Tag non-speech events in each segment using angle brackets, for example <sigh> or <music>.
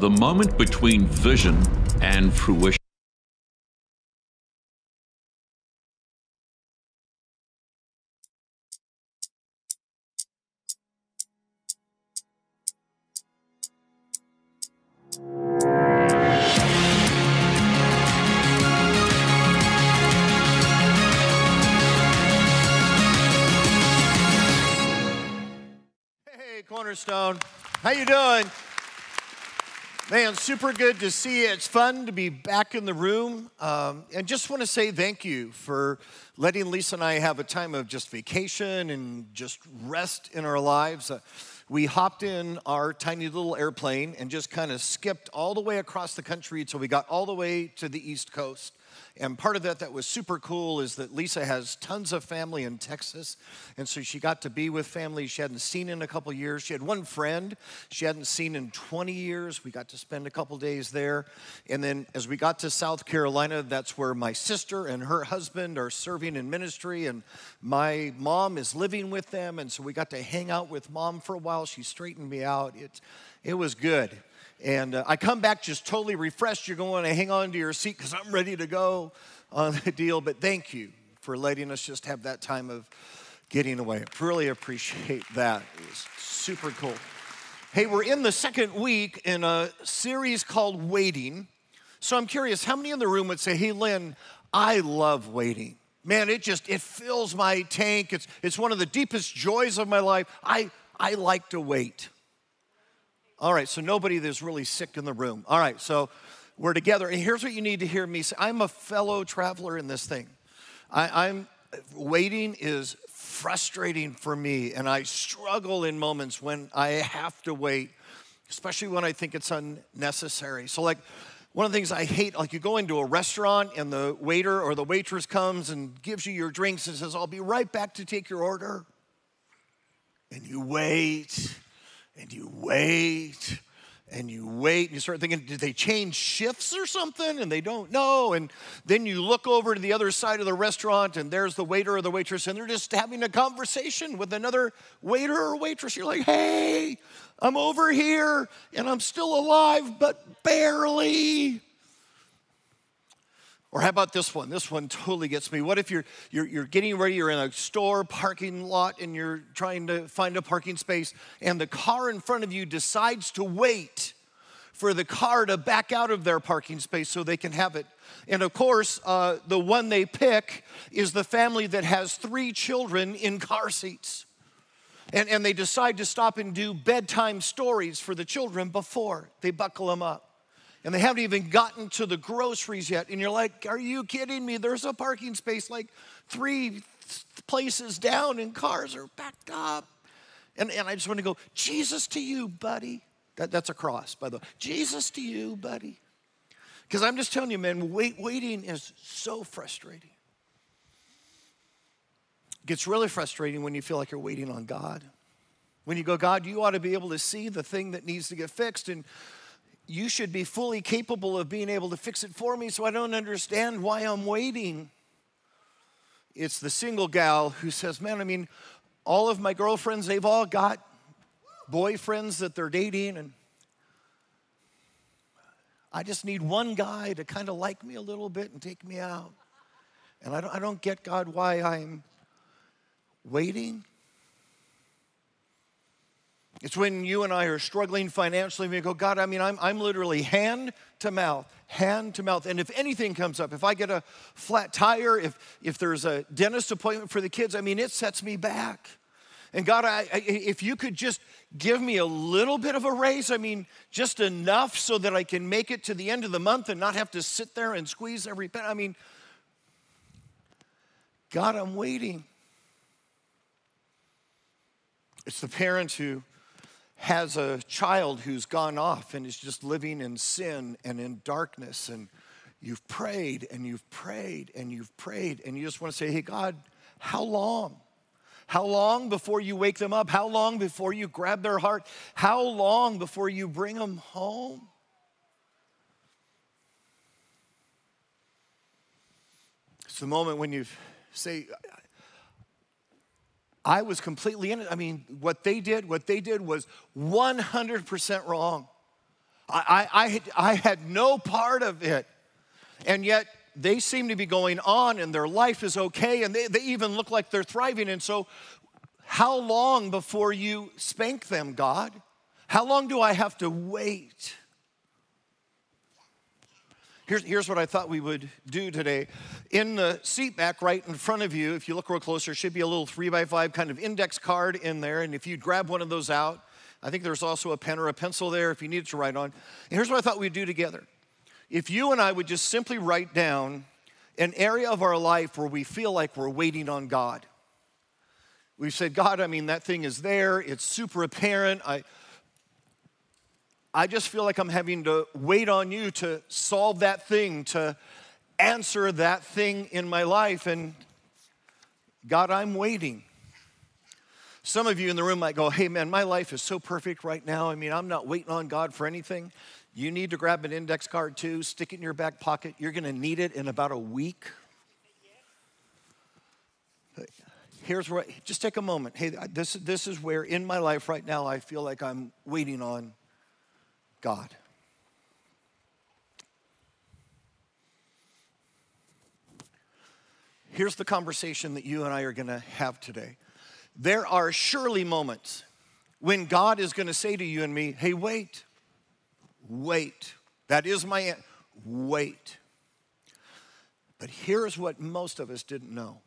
the moment between vision and fruition. Super good to see you. It's fun to be back in the room. Um, and just want to say thank you for letting Lisa and I have a time of just vacation and just rest in our lives. Uh, we hopped in our tiny little airplane and just kind of skipped all the way across the country until we got all the way to the East Coast. And part of that that was super cool is that Lisa has tons of family in Texas. And so she got to be with family she hadn't seen in a couple years. She had one friend she hadn't seen in 20 years. We got to spend a couple days there. And then as we got to South Carolina, that's where my sister and her husband are serving in ministry. And my mom is living with them. And so we got to hang out with mom for a while. She straightened me out. It, it was good. And uh, I come back just totally refreshed. You're going to hang on to your seat because I'm ready to go on the <laughs> deal. But thank you for letting us just have that time of getting away. Really appreciate that. It was super cool. Hey, we're in the second week in a series called Waiting. So I'm curious, how many in the room would say, hey, Linn, I love waiting? Man, it just, it fills my tank. It's, it's one of the deepest joys of my life. I, I like to wait. All right, so nobody that's really sick in the room. All right, so we're together. And here's what you need to hear me say I'm a fellow traveler in this thing. I, I'm waiting is frustrating for me, and I struggle in moments when I have to wait, especially when I think it's unnecessary. So, like, one of the things I hate, like you go into a restaurant and the waiter or the waitress comes and gives you your drinks and says, I'll be right back to take your order. And you wait and you wait and you wait and you start thinking, did they change shifts or something? And they don't know. And then you look over to the other side of the restaurant and there's the waiter or the waitress and they're just having a conversation with another waiter or waitress. You're like, hey, I'm over here and I'm still alive, but barely. Or how about this one? This one totally gets me. What if you're, you're, you're getting ready, you're in a store parking lot, and you're trying to find a parking space, and the car in front of you decides to wait for the car to back out of their parking space so they can have it. And of course, uh, the one they pick is the family that has three children in car seats. And, and they decide to stop and do bedtime stories for the children before they buckle them up and they haven't even gotten to the groceries yet. And you're like, are you kidding me? There's a parking space like three places down, and cars are backed up. And, and I just want to go, Jesus to you, buddy. That, that's a cross, by the way. Jesus to you, buddy. Because I'm just telling you, man, wait, waiting is so frustrating. It gets really frustrating when you feel like you're waiting on God. When you go, God, you ought to be able to see the thing that needs to get fixed. And you should be fully capable of being able to fix it for me, so I don't understand why I'm waiting. It's the single gal who says, Man, I mean, all of my girlfriends, they've all got boyfriends that they're dating, and I just need one guy to kind of like me a little bit and take me out. And I don't, I don't get, God, why I'm waiting. It's when you and I are struggling financially, and we go, God, I mean, I'm, I'm literally hand to mouth, hand to mouth. And if anything comes up, if I get a flat tire, if, if there's a dentist appointment for the kids, I mean, it sets me back. And God, I, I, if you could just give me a little bit of a raise, I mean, just enough so that I can make it to the end of the month and not have to sit there and squeeze every penny. I mean, God, I'm waiting. It's the parents who has a child who's gone off and is just living in sin and in darkness, and you've prayed and you've prayed and you've prayed, and you just want to say, Hey, God, how long? How long before you wake them up? How long before you grab their heart? How long before you bring them home? It's the moment when you say, I was completely in it. I mean, what they did, what they did was 100% wrong. I, I, I had no part of it. And yet, they seem to be going on and their life is okay and they, they even look like they're thriving. And so, how long before you spank them, God? How long do I have to wait? Here's, here's what I thought we would do today. In the seat back right in front of you, if you look real closer, should be a little three by five kind of index card in there. And if you grab one of those out, I think there's also a pen or a pencil there if you needed to write on. And here's what I thought we'd do together. If you and I would just simply write down an area of our life where we feel like we're waiting on God. We've said, God, I mean, that thing is there, it's super apparent. I, I just feel like I'm having to wait on you to solve that thing, to answer that thing in my life. And God, I'm waiting. Some of you in the room might go, hey man, my life is so perfect right now. I mean, I'm not waiting on God for anything. You need to grab an index card too, stick it in your back pocket. You're gonna need it in about a week. Here's where, just take a moment. Hey, this, this is where in my life right now I feel like I'm waiting on God. Here's the conversation that you and I are going to have today. There are surely moments when God is going to say to you and me, hey, wait, wait. That is my, wait. But here's what most of us didn't know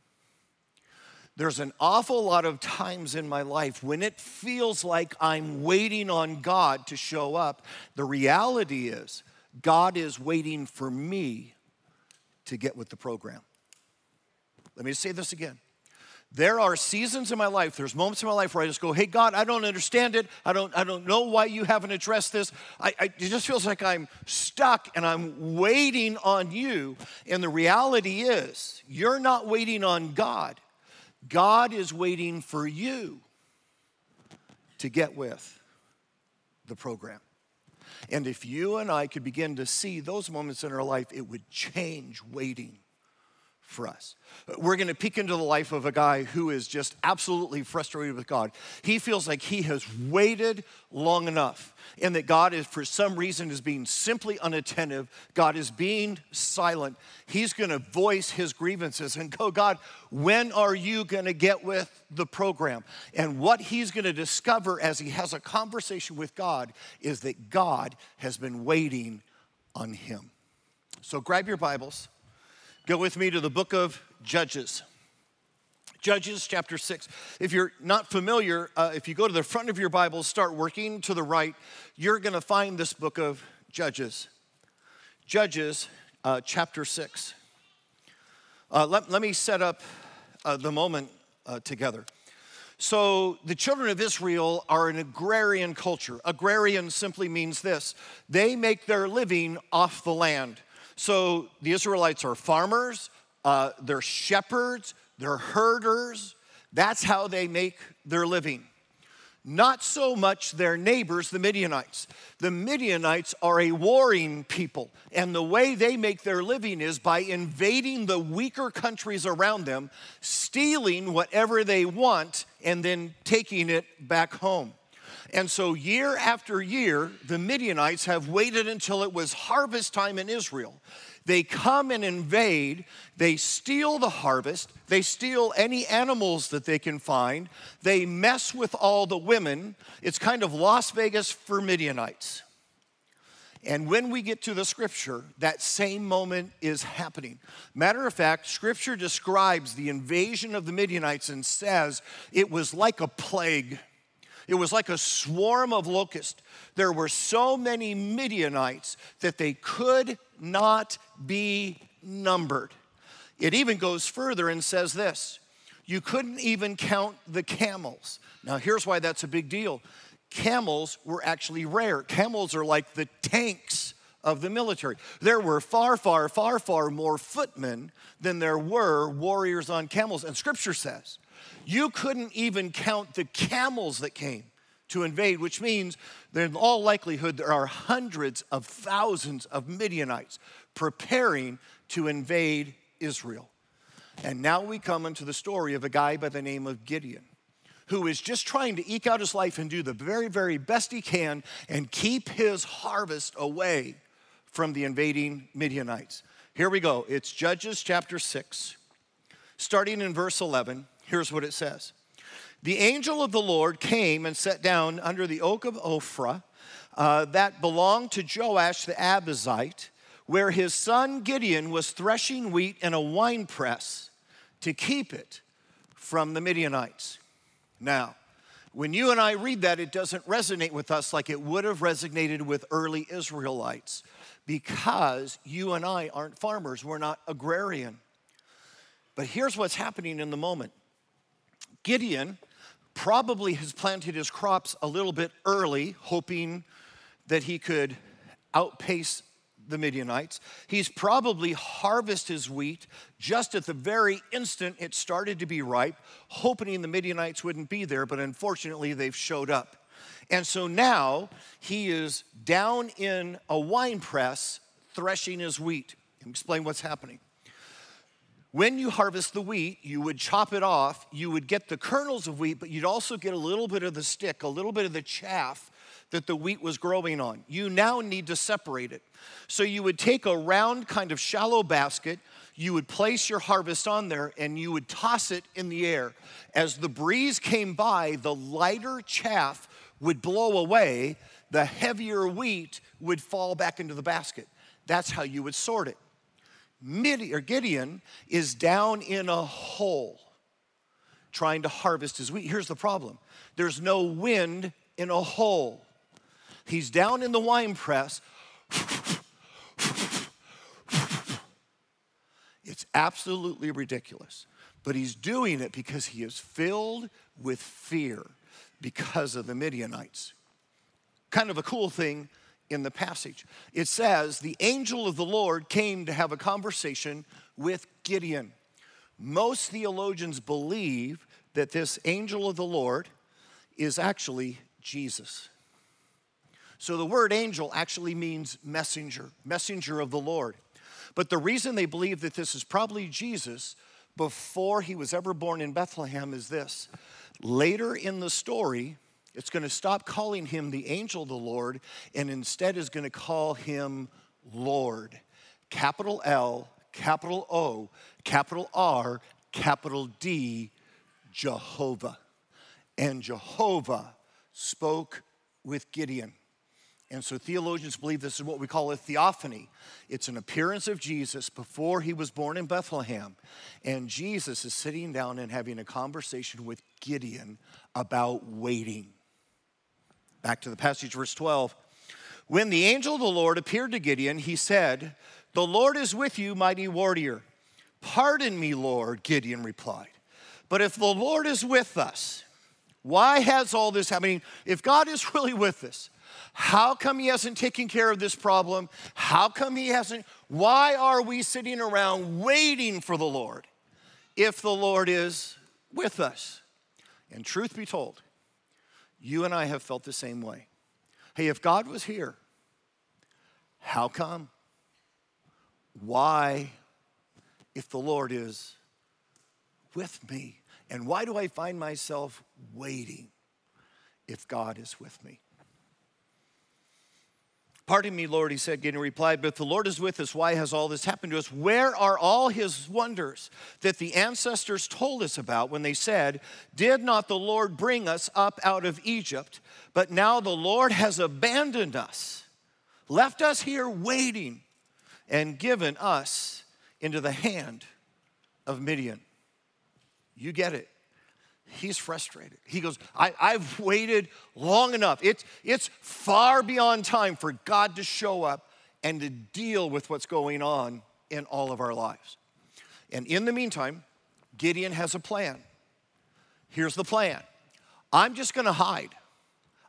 there's an awful lot of times in my life when it feels like I'm waiting on God to show up. The reality is, God is waiting for me to get with the program. Let me say this again. There are seasons in my life, there's moments in my life where I just go, hey, God, I don't understand it. I don't, I don't know why you haven't addressed this. I, I, it just feels like I'm stuck and I'm waiting on you. And the reality is, you're not waiting on God. God is waiting for you to get with the program. And if you and I could begin to see those moments in our life, it would change waiting for us. We're going to peek into the life of a guy who is just absolutely frustrated with God. He feels like he has waited long enough and that God is, for some reason, is being simply unattentive. God is being silent. He's going to voice his grievances and go, God, when are you going to get with the program? And what he's going to discover as he has a conversation with God is that God has been waiting on him. So grab your Bibles. Go with me to the book of Judges. Judges chapter 6. If you're not familiar, uh, if you go to the front of your Bible, start working to the right, you're going to find this book of Judges. Judges uh, chapter 6. Uh, let, let me set up uh, the moment uh, together. So, the children of Israel are an agrarian culture. Agrarian simply means this they make their living off the land. So the Israelites are farmers, uh, they're shepherds, they're herders. That's how they make their living. Not so much their neighbors, the Midianites. The Midianites are a warring people, and the way they make their living is by invading the weaker countries around them, stealing whatever they want, and then taking it back home. And so, year after year, the Midianites have waited until it was harvest time in Israel. They come and invade, they steal the harvest, they steal any animals that they can find, they mess with all the women. It's kind of Las Vegas for Midianites. And when we get to the scripture, that same moment is happening. Matter of fact, scripture describes the invasion of the Midianites and says it was like a plague. It was like a swarm of locusts. There were so many Midianites that they could not be numbered. It even goes further and says this you couldn't even count the camels. Now, here's why that's a big deal camels were actually rare. Camels are like the tanks of the military. There were far, far, far, far more footmen than there were warriors on camels. And scripture says you couldn't even count the camels that came to invade, which means that in all likelihood there are hundreds of thousands of Midianites preparing to invade Israel. And now we come into the story of a guy by the name of Gideon, who is just trying to eke out his life and do the very, very best he can and keep his harvest away from the invading Midianites. Here we go. It's Judges chapter 6, starting in verse 11. Here's what it says The angel of the Lord came and sat down under the oak of Ophrah uh, that belonged to Joash the Abiezrite, where his son Gideon was threshing wheat in a winepress to keep it from the Midianites. Now, when you and I read that, it doesn't resonate with us like it would have resonated with early Israelites because you and I aren't farmers, we're not agrarian. But here's what's happening in the moment Gideon probably has planted his crops a little bit early, hoping that he could outpace the Midianites. He's probably harvested his wheat just at the very instant it started to be ripe, hoping the Midianites wouldn't be there, but unfortunately they've showed up. And so now he is down in a wine press threshing his wheat. Explain what's happening. When you harvest the wheat, you would chop it off, you would get the kernels of wheat, but you'd also get a little bit of the stick, a little bit of the chaff that the wheat was growing on. You now need to separate it. So you would take a round, kind of shallow basket, you would place your harvest on there, and you would toss it in the air. As the breeze came by, the lighter chaff would blow away, the heavier wheat would fall back into the basket. That's how you would sort it. Midian, or Gideon is down in a hole trying to harvest his wheat. Here's the problem there's no wind in a hole. He's down in the wine press. It's absolutely ridiculous. But he's doing it because he is filled with fear because of the Midianites. Kind of a cool thing in the passage. It says, The angel of the Lord came to have a conversation with Gideon. Most theologians believe that this angel of the Lord is actually Jesus. So the word angel actually means messenger, messenger of the Lord. But the reason they believe that this is probably Jesus before he was ever born in Bethlehem is this. Later in the story, it's going to stop calling him the angel of the Lord and instead is going to call him Lord. Capital L, capital O, capital R, capital D, Jehovah. And Jehovah spoke with Gideon. And so theologians believe this is what we call a theophany. It's an appearance of Jesus before he was born in Bethlehem. And Jesus is sitting down and having a conversation with Gideon about waiting. Back to the passage, verse 12. When the angel of the Lord appeared to Gideon, he said, The Lord is with you, mighty warrior. Pardon me, Lord, Gideon replied. But if the Lord is with us, why has all this happening? If God is <laughs> really with us, how come he hasn't taken care of this problem? How come he hasn't? Why are we sitting around waiting for the Lord if the Lord is with us? And truth be told, you and I have felt the same way. Hey, if God was here, how come? Why, if the Lord is with me? And why do I find myself waiting if God is with me? Pardon me, Lord, he said, Gideon replied, but if the Lord is with us, why has all this happened to us? Where are all his wonders that the ancestors told us about when they said, Did not the Lord bring us up out of Egypt? But now the Lord has abandoned us, left us here waiting, and given us into the hand of Midian. You get it. He's frustrated. He goes, I, have waited long enough. It's, it's far beyond time for God to show up and to deal with what's going on in all of our lives. And in the meantime, Gideon has a plan. Here's the plan I'm just gonna hide.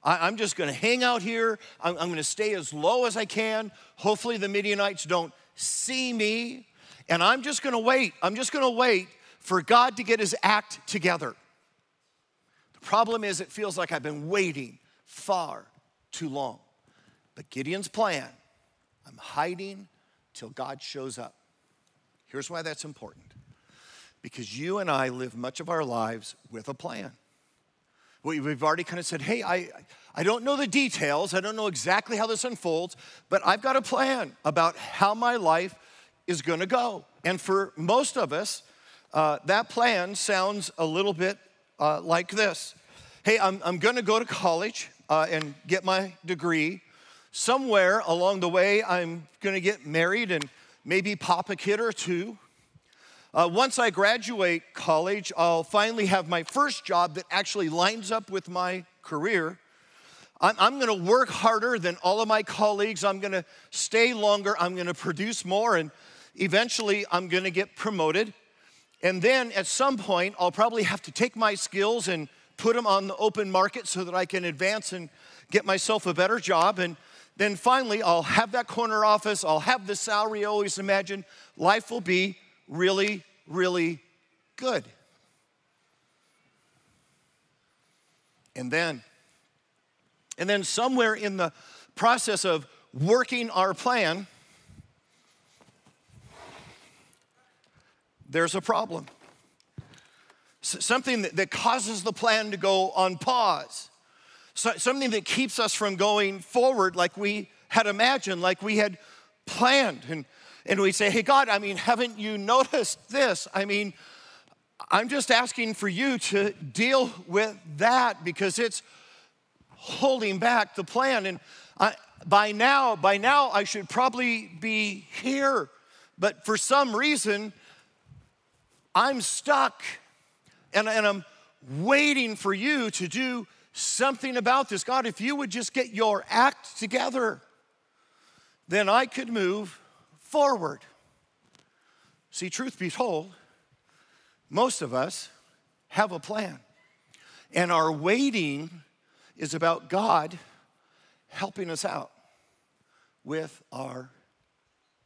I, am just gonna hang out here. I'm, I'm gonna stay as low as I can. Hopefully, the Midianites don't see me. And I'm just gonna wait. I'm just gonna wait for God to get his act together. Problem is, it feels like I've been waiting far too long. But Gideon's plan I'm hiding till God shows up. Here's why that's important because you and I live much of our lives with a plan. we've already kind of said, hey, I, I don't know the details, I don't know exactly how this unfolds, but I've got a plan about how my life is gonna go. And for most of us, uh, that plan sounds a little bit uh, like this Hey, I'm, I'm gonna go to college uh, and get my degree. Somewhere along the way, I'm gonna get married and maybe pop a kid or two. Uh, once I graduate college, I'll finally have my first job that actually lines up with my career. I'm, I'm gonna work harder than all of my colleagues. I'm gonna stay longer. I'm gonna produce more. And eventually, I'm gonna get promoted. And then at some point, I'll probably have to take my skills and put them on the open market so that I can advance and get myself a better job. And then finally, I'll have that corner office, I'll have the salary I always imagined. Life will be really, really good. And then, and then somewhere in the process of working our plan, there's a problem something that, that causes the plan to go on pause, so, something that keeps us from going forward like we had imagined, like we had planned. And, and we say, hey, God, I mean, haven't you noticed this? I mean, I'm just asking for you to deal with that because it's holding back the plan. And I, by now, by now, I should probably be here, but for some reason, I'm stuck and, and I'm waiting for you to do something about this. God, if you would just get your act together, then I could move forward. See, truth be told, most of us have a plan, and our waiting is about God helping us out with our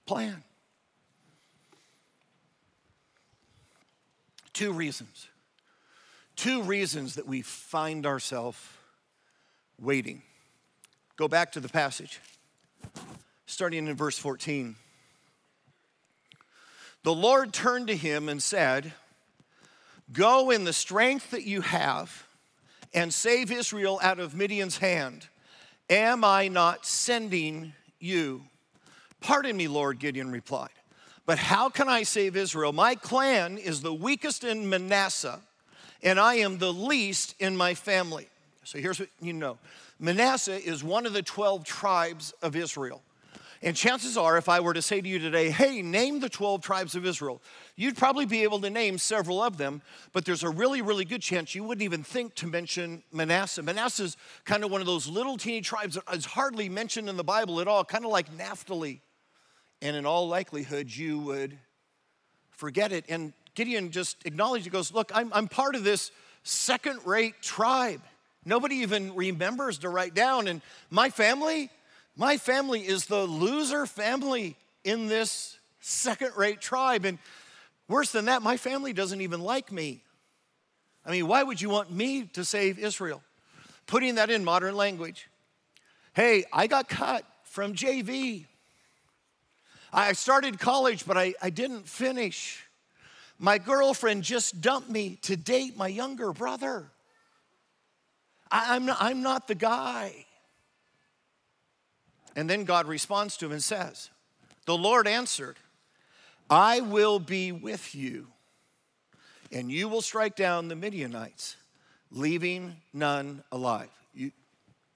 plan. Two reasons two reasons that we find ourselves waiting. Go back to the passage, starting in verse 14. The Lord turned to him and said, Go in the strength that you have and save Israel out of Midian's hand. Am I not sending you? Pardon me, Lord, Gideon replied. But how can I save Israel? My clan is the weakest in Manasseh and I am the least in my family. So here's what you know Manasseh is one of the 12 tribes of Israel. And chances are, if I were to say to you today, hey, name the 12 tribes of Israel, you'd probably be able to name several of them, but there's a really, really good chance you wouldn't even think to mention Manasseh. Manasseh is kind of one of those little teeny tribes that is hardly mentioned in the Bible at all, kind of like Naphtali. And in all likelihood, you would forget it. And Gideon just acknowledged, he goes, Look, I'm, I'm part of this second rate tribe. Nobody even remembers to write down. And my family, my family is the loser family in this second rate tribe. And worse than that, my family doesn't even like me. I mean, why would you want me to save Israel? Putting that in modern language. Hey, I got cut from JV. I started college, but I, I didn't finish. My girlfriend just dumped me to date my younger brother. I, am not, I'm not the guy. And then God responds to him and says, The Lord answered, I will be with you, and you will strike down the Midianites, leaving none alive. You,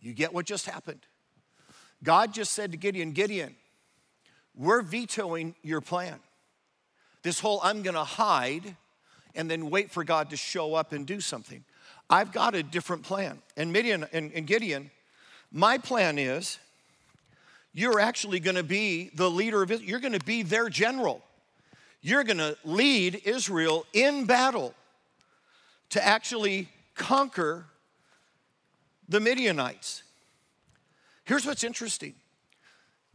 you get what just happened? God just said to Gideon, Gideon, we're vetoing your plan. This whole I'm gonna hide and then wait for God to show up and do something. I've got a different plan. And Midian and, and Gideon, my plan is you're actually gonna be the leader of Israel, you're gonna be their general. You're gonna lead Israel in battle to actually conquer the Midianites. Here's what's interesting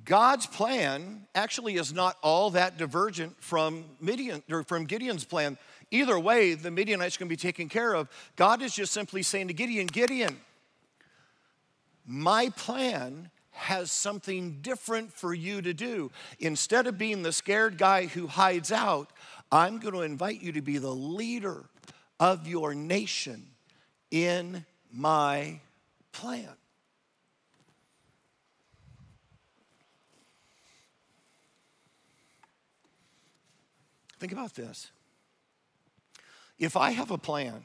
God's plan actually is not all that divergent from Midian or from Gideon's plan. Either way, the Midianites can be taken care of. God is just simply saying to Gideon, Gideon, my plan has something different for you to do. Instead of being the scared guy who hides out, I'm going to invite you to be the leader of your nation in my plan. Think about this. If I have a plan,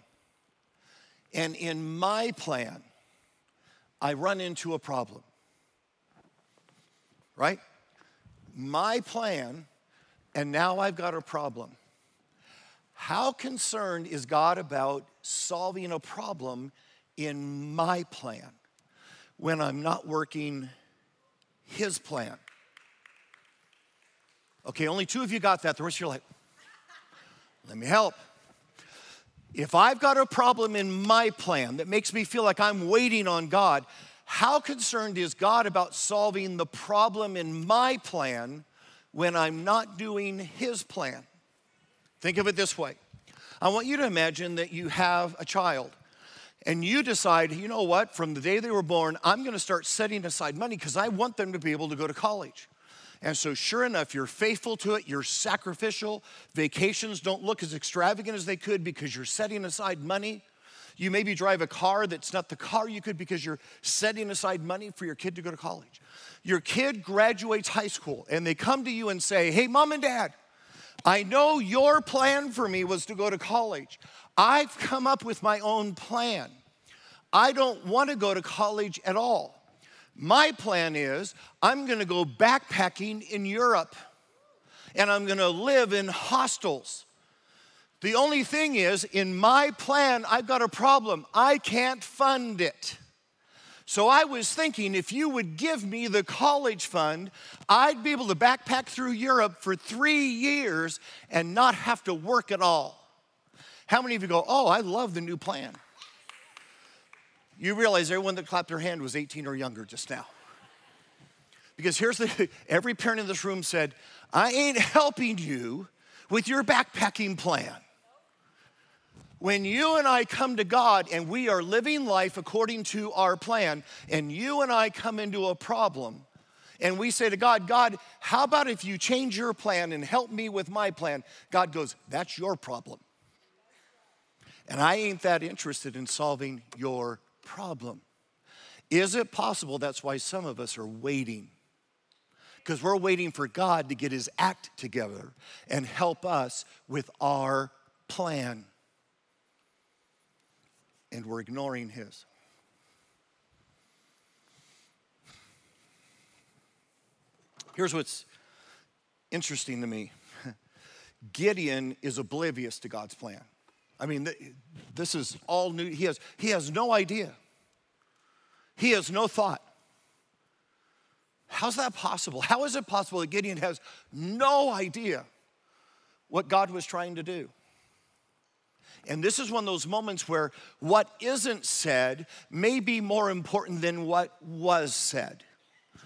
and in my plan, I run into a problem, right? My plan, and now I've got a problem. How concerned is God about solving a problem in my plan when I'm not working His plan? Okay, only two of you got that. The rest of you are like, let me help. If I've got a problem in my plan that makes me feel like I'm waiting on God, how concerned is God about solving the problem in my plan when I'm not doing His plan? Think of it this way I want you to imagine that you have a child and you decide, you know what, from the day they were born, I'm gonna start setting aside money because I want them to be able to go to college. And so, sure enough, you're faithful to it, you're sacrificial. Vacations don't look as extravagant as they could because you're setting aside money. You maybe drive a car that's not the car you could because you're setting aside money for your kid to go to college. Your kid graduates high school and they come to you and say, Hey, mom and dad, I know your plan for me was to go to college. I've come up with my own plan. I don't want to go to college at all. My plan is I'm gonna go backpacking in Europe and I'm gonna live in hostels. The only thing is, in my plan, I've got a problem. I can't fund it. So I was thinking if you would give me the college fund, I'd be able to backpack through Europe for three years and not have to work at all. How many of you go, Oh, I love the new plan? You realize everyone that clapped their hand was 18 or younger just now. Because here's the <laughs> every parent in this room said, I ain't helping you with your backpacking plan. When you and I come to God and we are living life according to our plan, and you and I come into a problem, and we say to God, God, how about if you change your plan and help me with my plan? God goes, That's your problem. And I ain't that interested in solving your problem. Is it possible that's why some of us are waiting? Because we're waiting for God to get his act together and help us with our plan. And we're ignoring his. Here's what's interesting to me <laughs> Gideon is oblivious to God's plan. I mean, this is all new. He has, he has no idea. He has no thought. How's that possible? How is it possible that Gideon has no idea what God was trying to do? And this is one of those moments where what isn't said may be more important than what was said.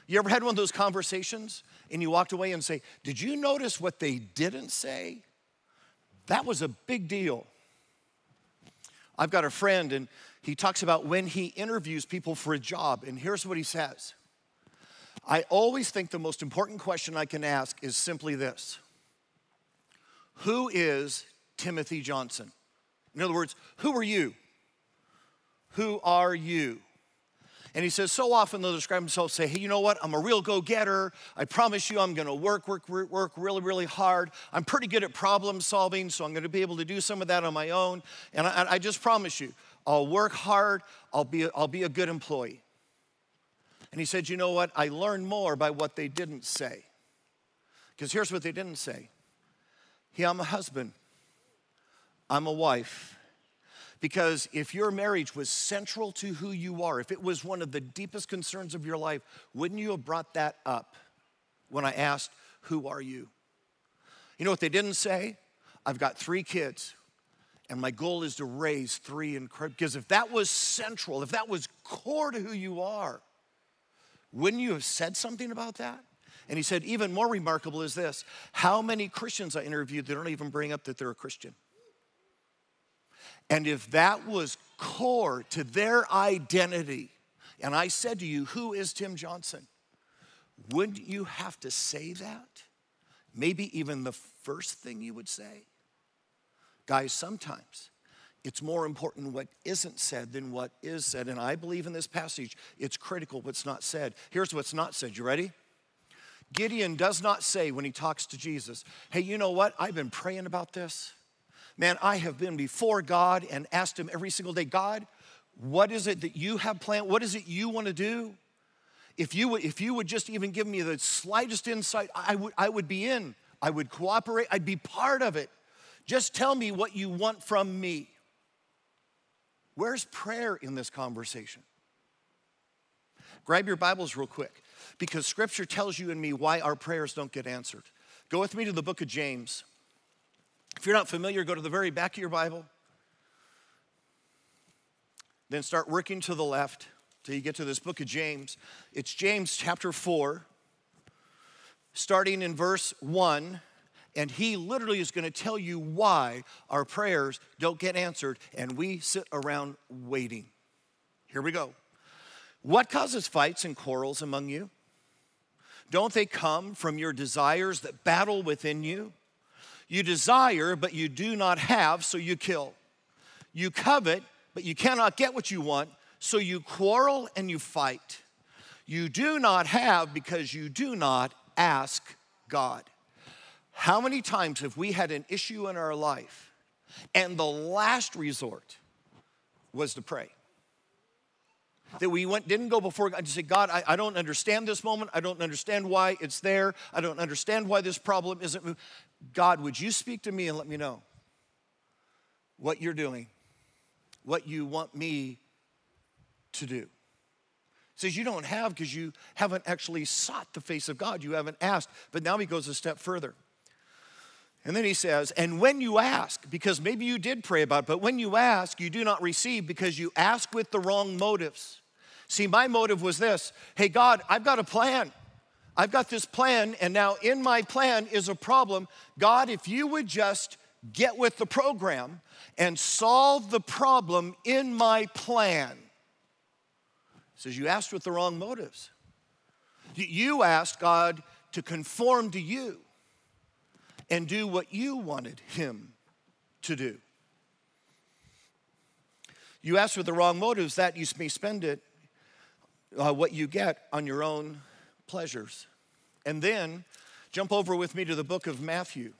You ever had one of those conversations and you walked away and say, Did you notice what they didn't say? That was a big deal. I've got a friend, and he talks about when he interviews people for a job, and here's what he says I always think the most important question I can ask is simply this Who is Timothy Johnson? In other words, who are you? Who are you? And he says, so often they'll describe themselves, say, hey, you know what? I'm a real go getter. I promise you I'm going to work, work, work really, really hard. I'm pretty good at problem solving, so I'm going to be able to do some of that on my own. And I, I just promise you, I'll work hard, I'll be, a, I'll be a good employee. And he said, you know what? I learned more by what they didn't say. Because here's what they didn't say Yeah, I'm a husband, I'm a wife. Because if your marriage was central to who you are, if it was one of the deepest concerns of your life, wouldn't you have brought that up when I asked, Who are you? You know what they didn't say? I've got three kids, and my goal is to raise three. Because if that was central, if that was core to who you are, wouldn't you have said something about that? And he said, even more remarkable is this how many Christians I interviewed that don't even bring up that they're a Christian? And if that was core to their identity, and I said to you, Who is Tim Johnson? Wouldn't you have to say that? Maybe even the first thing you would say? Guys, sometimes It's more important what isn't said than what is said. And I believe in this passage, it's critical what's not said. Here's what's not said. You ready? Gideon does not say when he talks to Jesus, Hey, you know what? I've been praying about this. Man, I have been before God and asked him every single day, God, what is it that you have planned? What is it you want to do? If you, would, if you would just even give me the slightest insight, I would, I would be in. I would cooperate. I'd be part of it. Just tell me what you want from me. Where's prayer in this conversation? Grab your Bibles real quick because scripture tells you and me why our prayers don't get answered. Go with me to the book of James. If you're not familiar, go to the very back of your Bible. Then start working to the left till you get to this book of James. It's James chapter 4, starting in verse 1. And he literally is going to tell you why our prayers don't get answered and we sit around waiting. Here we go. What causes fights and quarrels among you? Don't they come from your desires that battle within you? You desire, but you do not have, so you kill. You covet, but you cannot get what you want, so you quarrel and you fight. You do not have because you do not ask God. How many times have we had an issue in our life and the last resort was to pray? That we went, didn't go before God and say, God, I, I don't understand this moment. I don't understand why it's there. I don't understand why this problem isn't. God, would you speak to me and let me know what you're doing, what you want me to do? Says you don't have because you haven't actually sought the face of God. You haven't asked. But now he goes a step further. And then he says, and when you ask, because maybe you did pray about it, but when you ask, you do not receive because you ask with the wrong motives. See, my motive was this hey, God, I've got a plan. I've got this plan, and now in my plan is a problem. God, if you would just get with the program and solve the problem in my plan. Says, You asked with the wrong motives. You asked God to conform to you and do what you wanted Him to do. You asked with the wrong motives that you may spend it, uh, what you get, on your own pleasures. And then jump over with me to the book of Matthew,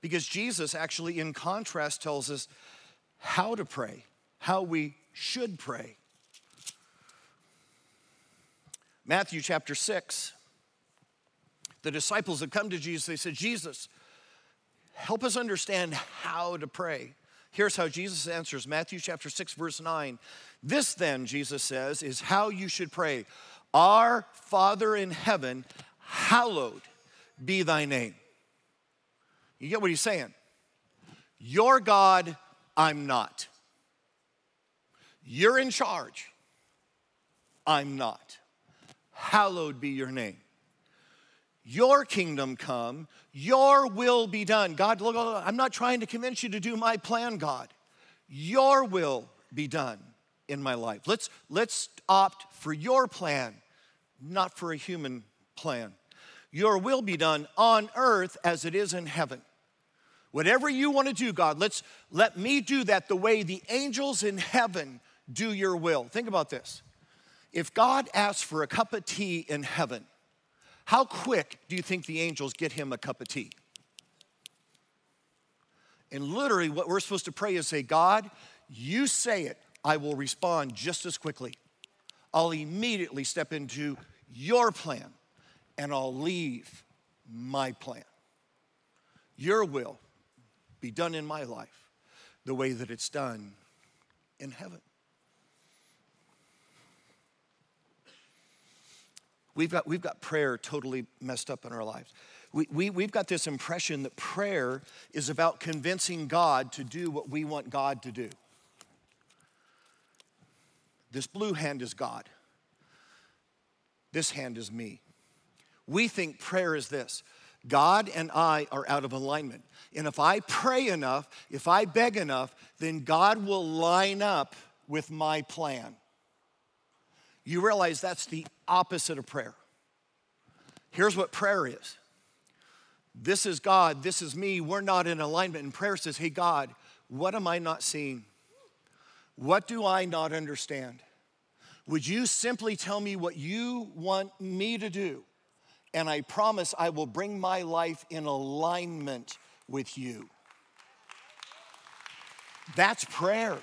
because Jesus actually, in contrast, tells us how to pray, how we should pray. Matthew chapter 6. The disciples had come to Jesus, they said, Jesus, help us understand how to pray. Here's how Jesus answers Matthew chapter 6, verse 9. This then, Jesus says, is how you should pray Our Father in heaven, hallowed be thy name. You get what he's saying? Your God, I'm not. You're in charge. I'm not. Hallowed be your name. Your kingdom come, your will be done. God, look, I'm not trying to convince you to do my plan, God. Your will be done in my life. Let's, let's opt for your plan, not for a human plan. Your will be done on earth as it is in heaven. Whatever you want to do, God, let's let me do that the way the angels in heaven do your will. Think about this. If God asks for a cup of tea in heaven, how quick do you think the angels get him a cup of tea? And literally, what we're supposed to pray is say, God, you say it, I will respond just as quickly. I'll immediately step into your plan and I'll leave my plan. Your will be done in my life the way that it's done in heaven. We've got, we've got prayer totally messed up in our lives. We, we, we've got this impression that prayer is about convincing God to do what we want God to do. This blue hand is God, this hand is me. We think prayer is this God and I are out of alignment. And if I pray enough, if I beg enough, then God will line up with my plan. You realize that's the opposite of prayer. Here's what prayer is this is God, this is me, we're not in alignment. And prayer says, hey, God, What am I not seeing? What do I not understand? Would you simply tell me what you want me to do? And I promise I will bring my life in alignment with you. That's prayer.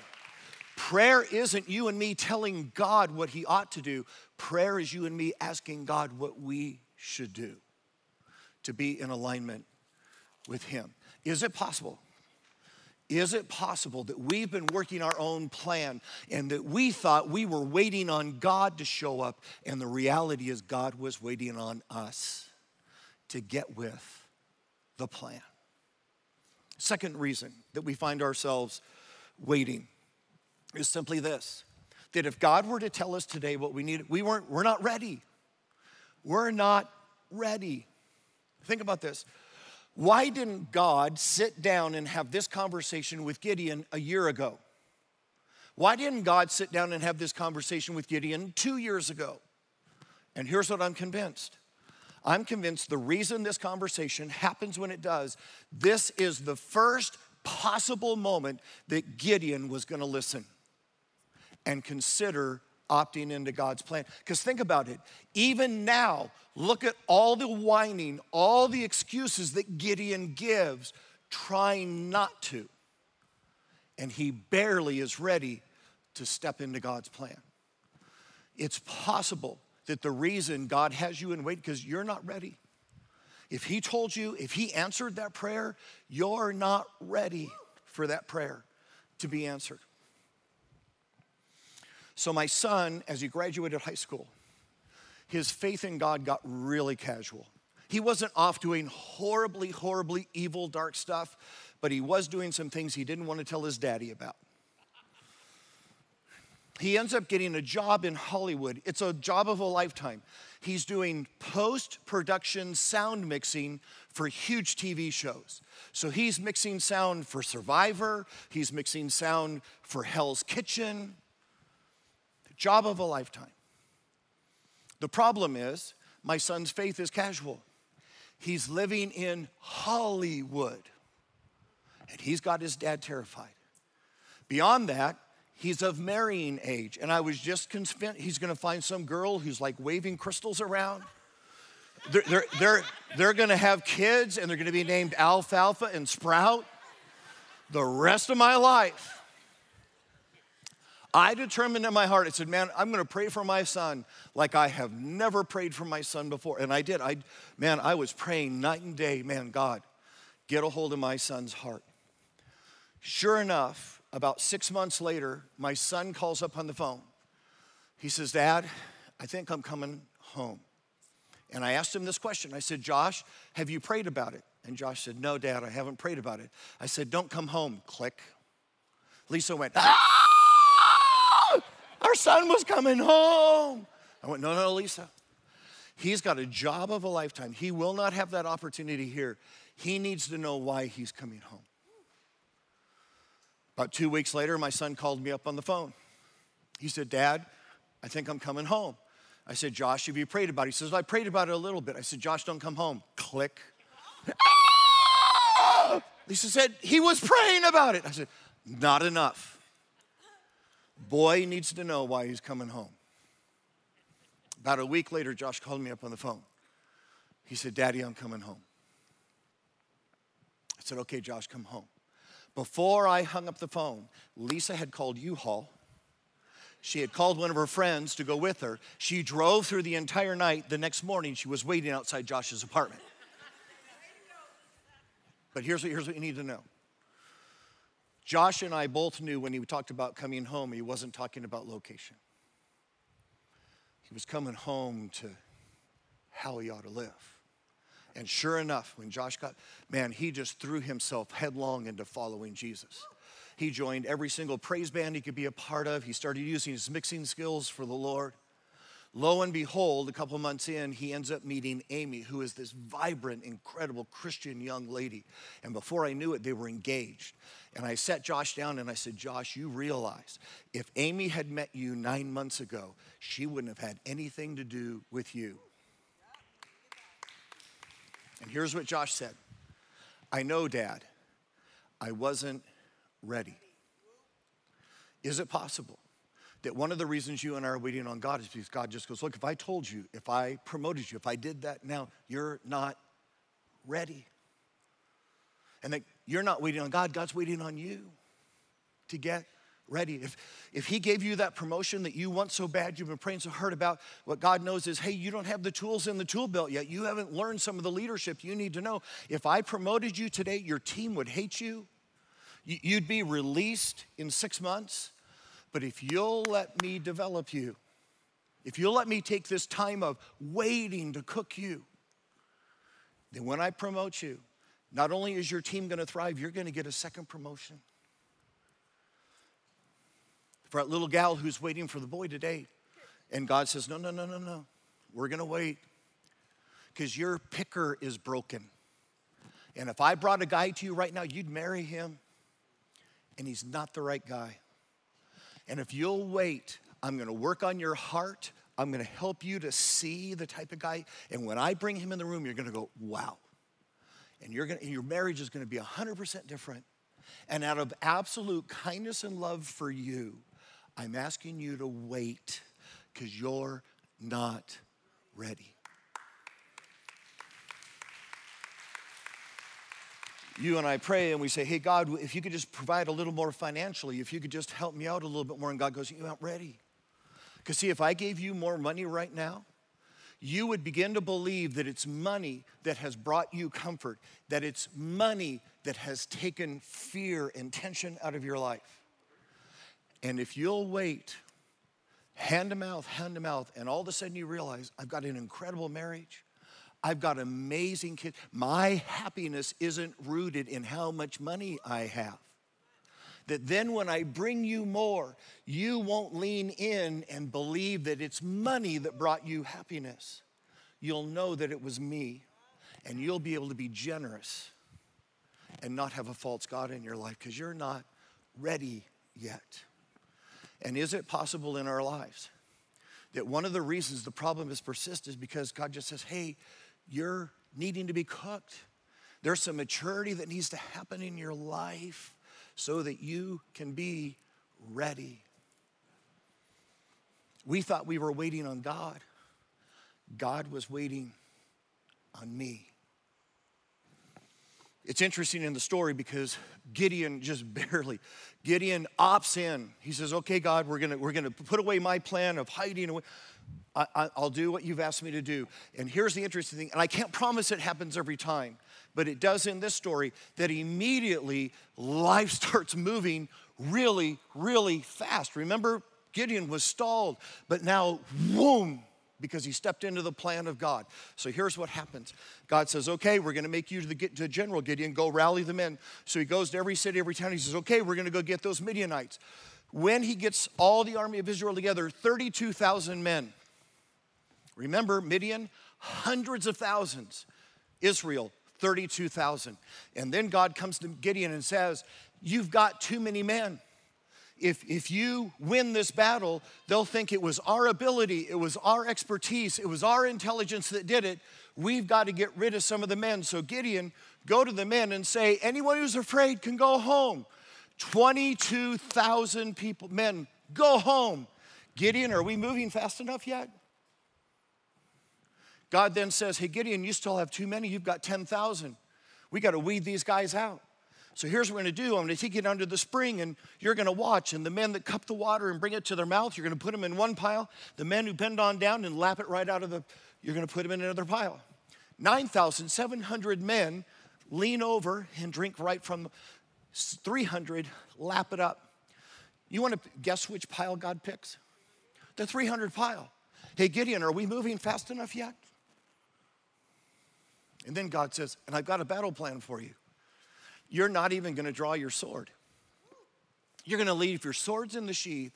Prayer isn't you and me telling God what He ought to do. Prayer is you and me asking God what we should do to be in alignment with Him. Is it possible? Is it possible that we've been working our own plan and that we thought we were waiting on God to show up, and the reality is God was waiting on us to get with the plan? Second reason that we find ourselves waiting is simply this that if God were to tell us today what we need, we weren't, we're not ready. We're not ready. Think about this. Why didn't God sit down and have this conversation with Gideon a year ago? Why didn't God sit down and have this conversation with Gideon two years ago? And here's what I'm convinced I'm convinced the reason this conversation happens when it does, this is the first possible moment that Gideon was gonna listen and consider opting into God's plan. Because think about it, even now, look at all the whining, all the excuses that Gideon gives, trying not to. And he barely is ready to step into God's plan. It's possible that the reason God has you in wait because you're not ready. If he told you, if he answered that prayer, you're not ready for that prayer to be answered. So, my son, as he graduated high school, his faith in God got really casual. He wasn't off doing horribly, horribly evil, dark stuff, but he was doing some things he didn't want to tell his daddy about. He ends up getting a job in Hollywood. It's a job of a lifetime. He's doing post production sound mixing for huge TV shows. So he's mixing sound for Survivor, he's mixing sound for Hell's Kitchen, Job of a lifetime. The problem is, my son's faith is casual. He's living in Hollywood, and he's got his dad terrified. Beyond that, he's of marrying age, and I was just convinced he's gonna find some girl who's like waving crystals around. They're, they're, they're, they're gonna have kids, and they're gonna be named Alfalfa and Sprout the rest of my life. I determined in my heart, I said, man, I'm gonna pray for my son like I have never prayed for my son before. And I did. I, man, I was praying night and day, man, God, get a hold of my son's heart. Sure enough, about six months later, my son calls up on the phone. He says, Dad, I think I'm coming home. And I asked him this question. I said, Josh, have you prayed about it? And Josh said, No, Dad, I haven't prayed about it. I said, Don't come home. Click. Lisa went, Ah! Our son was coming home. I went, No, no, Lisa. He's got a job of a lifetime. He will not have that opportunity here. He needs to know why he's coming home. About two weeks later, my son called me up on the phone. He said, Dad, I think I'm coming home. I said, Josh, have you prayed about it? He says, I prayed about it a little bit. I said, Josh, don't come home. Click. <laughs> Lisa said, he was praying about it. I said, not enough. Boy needs to know why he's coming home. About a week later, Josh called me up on the phone. He said, Daddy, I'm coming home. I said, Okay, Josh, come home. Before I hung up the phone, Lisa had called U Haul. She had called one of her friends to go with her. She drove through the entire night. The next morning, she was waiting outside Josh's apartment. But here's what, here's what you need to know Josh and I both knew when he talked about coming home, he wasn't talking about location. He was coming home to how he ought to live. And sure enough, when Josh got, man, he just threw himself headlong into following Jesus. He joined every single praise band he could be a part of. He started using his mixing skills for the Lord. Lo and behold, a couple months in, he ends up meeting Amy, who is this vibrant, incredible Christian young lady. And before I knew it, they were engaged. And I sat Josh down and I said, Josh, you realize if Amy had met you nine months ago, she wouldn't have had anything to do with you. And here's what Josh said I know, Dad, I wasn't ready? Is it possible that one of the reasons you and I are waiting on God is because God just goes, Look, if I told you, if I promoted you, if I did that now, you're not ready. And that you're not waiting on God, God's waiting on you to get ready. If, if He gave you that promotion that you want so bad, you've been praying so hard about, what God knows is, hey, you don't have the tools in the tool belt yet. You haven't learned some of the leadership you need to know. If I promoted you today, your team would hate you. You'd be released in six months. But if you'll let me develop you, if you'll let me take this time of waiting to cook you, then when I promote you, not only is your team gonna thrive, you're gonna get a second promotion. For that little gal who's waiting for the boy today, and God says, No, no, no, no, no, we're gonna wait because your picker is broken. And if I brought a guy to you right now, you'd marry him, and he's not the right guy. And if you'll wait, I'm gonna work on your heart. I'm gonna help you to see the type of guy. And when I bring him in the room, you're gonna go, wow. And, you're gonna, and your marriage is gonna be 100% different. And out of absolute kindness and love for you, I'm asking you to wait because you're not ready. You and I pray and we say, Hey, God, if you could just provide a little more financially, if you could just help me out a little bit more. And God goes, You aren't ready. Because, see, if I gave you more money right now, you would begin to believe that it's money that has brought you comfort, that it's money that has taken fear and tension out of your life. And if you'll wait, hand to mouth, hand to mouth, and all of a sudden you realize, I've got an incredible marriage. I've got amazing kids. My happiness isn't rooted in how much money I have. That then when I bring you more, you won't lean in and believe that it's money that brought you happiness. You'll know that it was me, and you'll be able to be generous and not have a false God in your life because you're not ready yet. And is it possible in our lives that one of the reasons the problem has persisted is because God just says, hey, you're needing to be cooked. There's some maturity that needs to happen in your life so that you can be ready. We thought we were waiting on God, God was waiting on me. It's interesting in the story because Gideon just <laughs> barely, Gideon opts in. He says, Okay, God, we're gonna, we're gonna put away my plan of hiding away. I, will do what you've asked me to do. And here's the interesting thing, and I can't promise it happens every time, but it does in this story that immediately life <laughs> starts moving really, really fast. Remember, Gideon was stalled, but now, boom, because he stepped into the plan of God. So here's what happens God says, Okay, we're going to make you to the, to General Gideon, go rally the men. So he goes to every city, every town. He says, Okay, we're going to go get those Midianites. When he gets all the army of Israel together, 32,000 men. Remember, Midian, hundreds of thousands. Israel, 32,000. And then God comes to Gideon and says, You've got too many men if, if you win this battle, they'll think it was our ability, it was our expertise, it was our intelligence that did it. We've got to get rid of some of the men. So, Gideon, go to the men and say, anyone who's afraid can go home. 22,000 people, men, go home. Gideon, are we moving fast enough yet? God then says, Hey, Gideon, you still have too many. You've got 10,000. We got to weed these guys out. So here's what we're gonna do I'm gonna take you down to the spring and you're gonna watch. And the men that cup the water and bring it to their mouth, you're gonna put them in one pile. The men who bend on down and lap it right out of the, you're gonna put them in another pile. 9,700 men lean over and drink right from 300, lap it up. You wanna guess which pile God picks? The 300 pile. Hey, Gideon, are we moving fast enough yet? And then God says, and I've got a battle plan for you you're not even going to draw your sword. You're going to leave your swords in the sheath.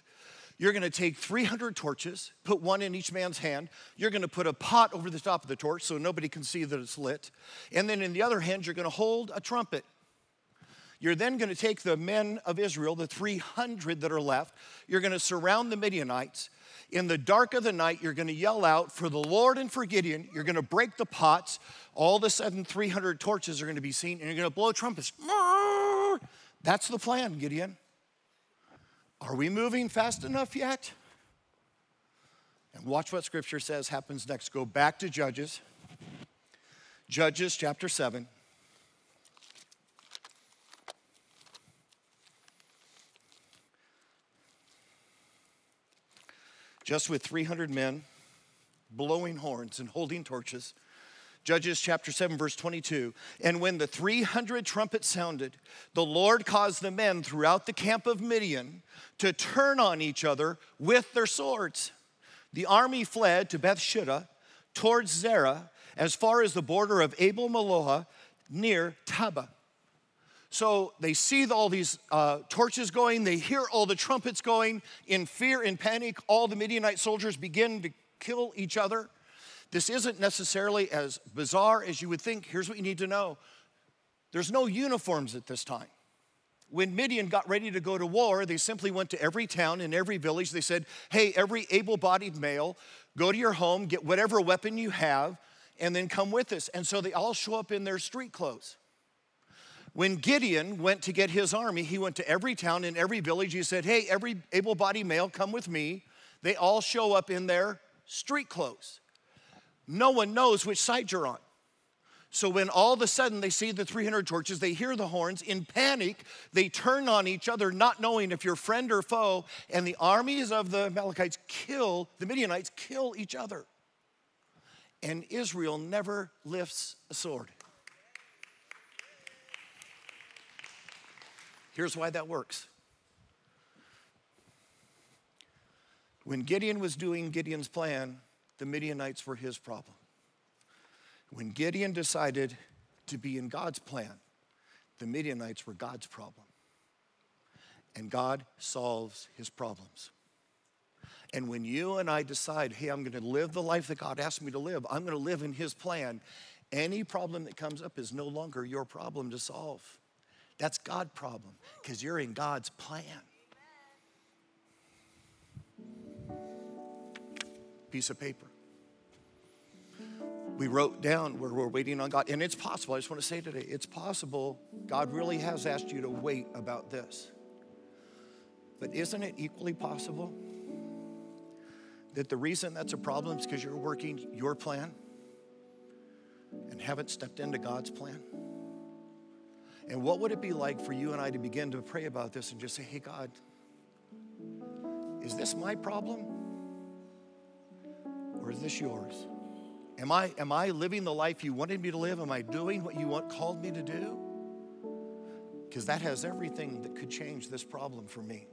You're going to take 300 torches, put one in each man's hand. You're going to put a pot over the top of the torch so nobody can see that it's lit. And then in the other hand, you're going to hold a trumpet. You're then going to take the men of Israel, the 300 that are left, you're going to surround the Midianites. In the dark of the night, you're going to yell out for the Lord and for Gideon. You're going to break the pots. All of a sudden, 300 torches are going to be seen, and you're going to blow trumpets. <laughs> That's the plan, Gideon. Are we moving fast enough yet? And watch what scripture says happens next. Go back to Judges, Judges chapter 7. Just with 300 men blowing horns and holding torches. Judges chapter 7, verse 22. And when the 300 trumpets sounded, the Lord caused the men throughout the camp of Midian to turn on each other with their swords. The army fled to Bethshittah towards Zerah as far as the border of Abel Meholah near Tabah. So they see all these uh, torches going, they hear all the trumpets going. In fear and panic, all the Midianite soldiers begin to kill each other. This isn't necessarily as bizarre as you would think. Here's what you need to know there's no uniforms at this time. When Midian got ready to go to war, they simply went to every town and every village. They said, Hey, every able bodied male, go to your home, get whatever weapon you have, and then come with us. And so they all show up in their street clothes. When Gideon went to get his army, he went to every town and every village. He said, Hey, every able bodied male, come with me. They all show up in their street clothes. No one knows which side you're on. So when all of a sudden they see the 300 torches, they hear the horns, in panic, they turn on each other, not knowing if you're friend or foe, and the armies of the Amalekites kill, the Midianites kill each other. And Israel never lifts a sword. Here's why that works. When Gideon was doing Gideon's plan, the Midianites were his problem. When Gideon decided to be in God's plan, the Midianites were God's problem. And God solves his problems. And when you and I decide, hey, I'm going to live the life that God asked me to live, I'm going to live in his plan, any problem that comes up is no longer your problem to solve. That's God's problem because you're in God's plan. Piece of paper. We wrote down where we're waiting on God. And it's possible, I just want to say today, it's possible God really has asked you to wait about this. But isn't it equally possible that the reason that's a problem is because you're working your plan and haven't stepped into God's plan? And what would it be like for you and I to begin to pray about this and just say, hey, God, is this my problem? Or is this yours? Am I, am I living the life you wanted me to live? Am I doing what you want, called me to do? Because that has everything that could change this problem for me.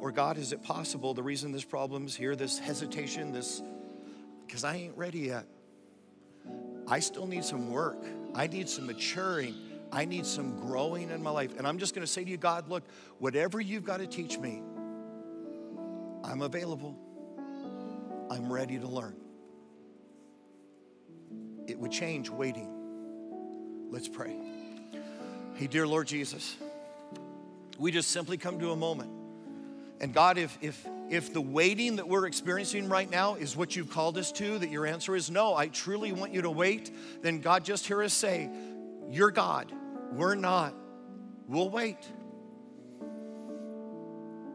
Or, God, is it possible the reason this problem is here, this hesitation, this, because I ain't ready yet? I still need some work. I need some maturing. I need some growing in my life. And I'm just going to say to you, God, look, whatever you've got to teach me, I'm available. I'm ready to learn. It would change waiting. Let's pray. Hey, dear Lord Jesus, we just simply come to a moment. And God, if, if, if the waiting that we're experiencing right now is what you've called us to, that your answer is no, I truly want you to wait, then God, just hear us say, You're God. We're not. We'll wait.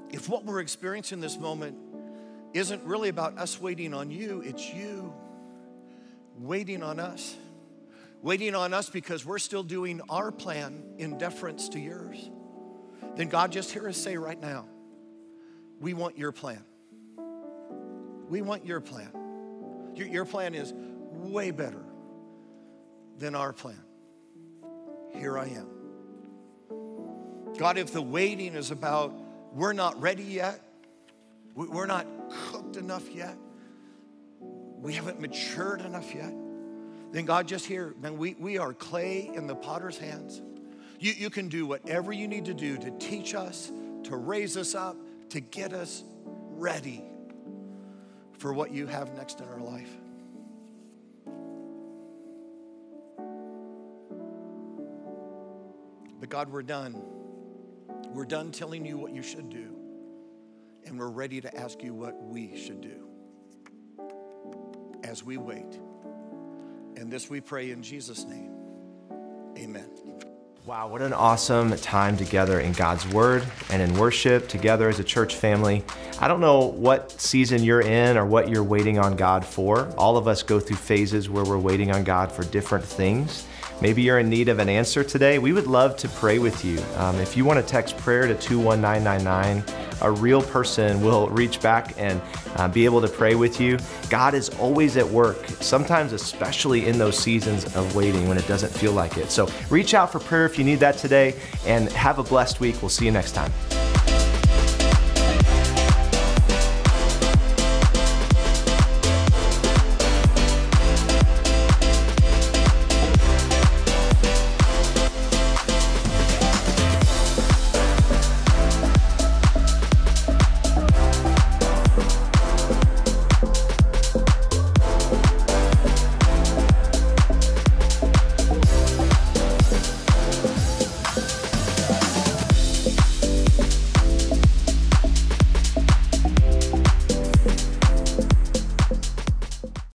If what we're experiencing this moment isn't really about us waiting on you, it's you waiting on us. Waiting on us because we're still doing our plan in deference to yours. Then God, just hear us say right now, we want your plan. We want your plan. Your, your plan is way better than our plan. Here I am. God, if the waiting is about we're not ready yet, we're not cooked enough yet, we haven't matured enough yet, then God, just here, man, we, we are clay in the potter's hands. You, you can do whatever you need to do to teach us, to raise us up, to get us ready for what you have next in our life. But God, we're done. We're done telling you what you should do, and we're ready to ask you what we should do as we wait. And this we pray in Jesus' name. Amen. Wow, what an awesome time together in God's Word and in worship together as a church family. I don't know what season you're in or what you're waiting on God for. All of us go through phases where we're waiting on God for different things. Maybe you're in need of an answer today. We would love to pray with you. Um, if you want to text prayer to 21999, a real person will reach back and uh, be able to pray with you. God is always at work, sometimes, especially in those seasons of waiting when it doesn't feel like it. So reach out for prayer if you need that today and have a blessed week. We'll see you next time.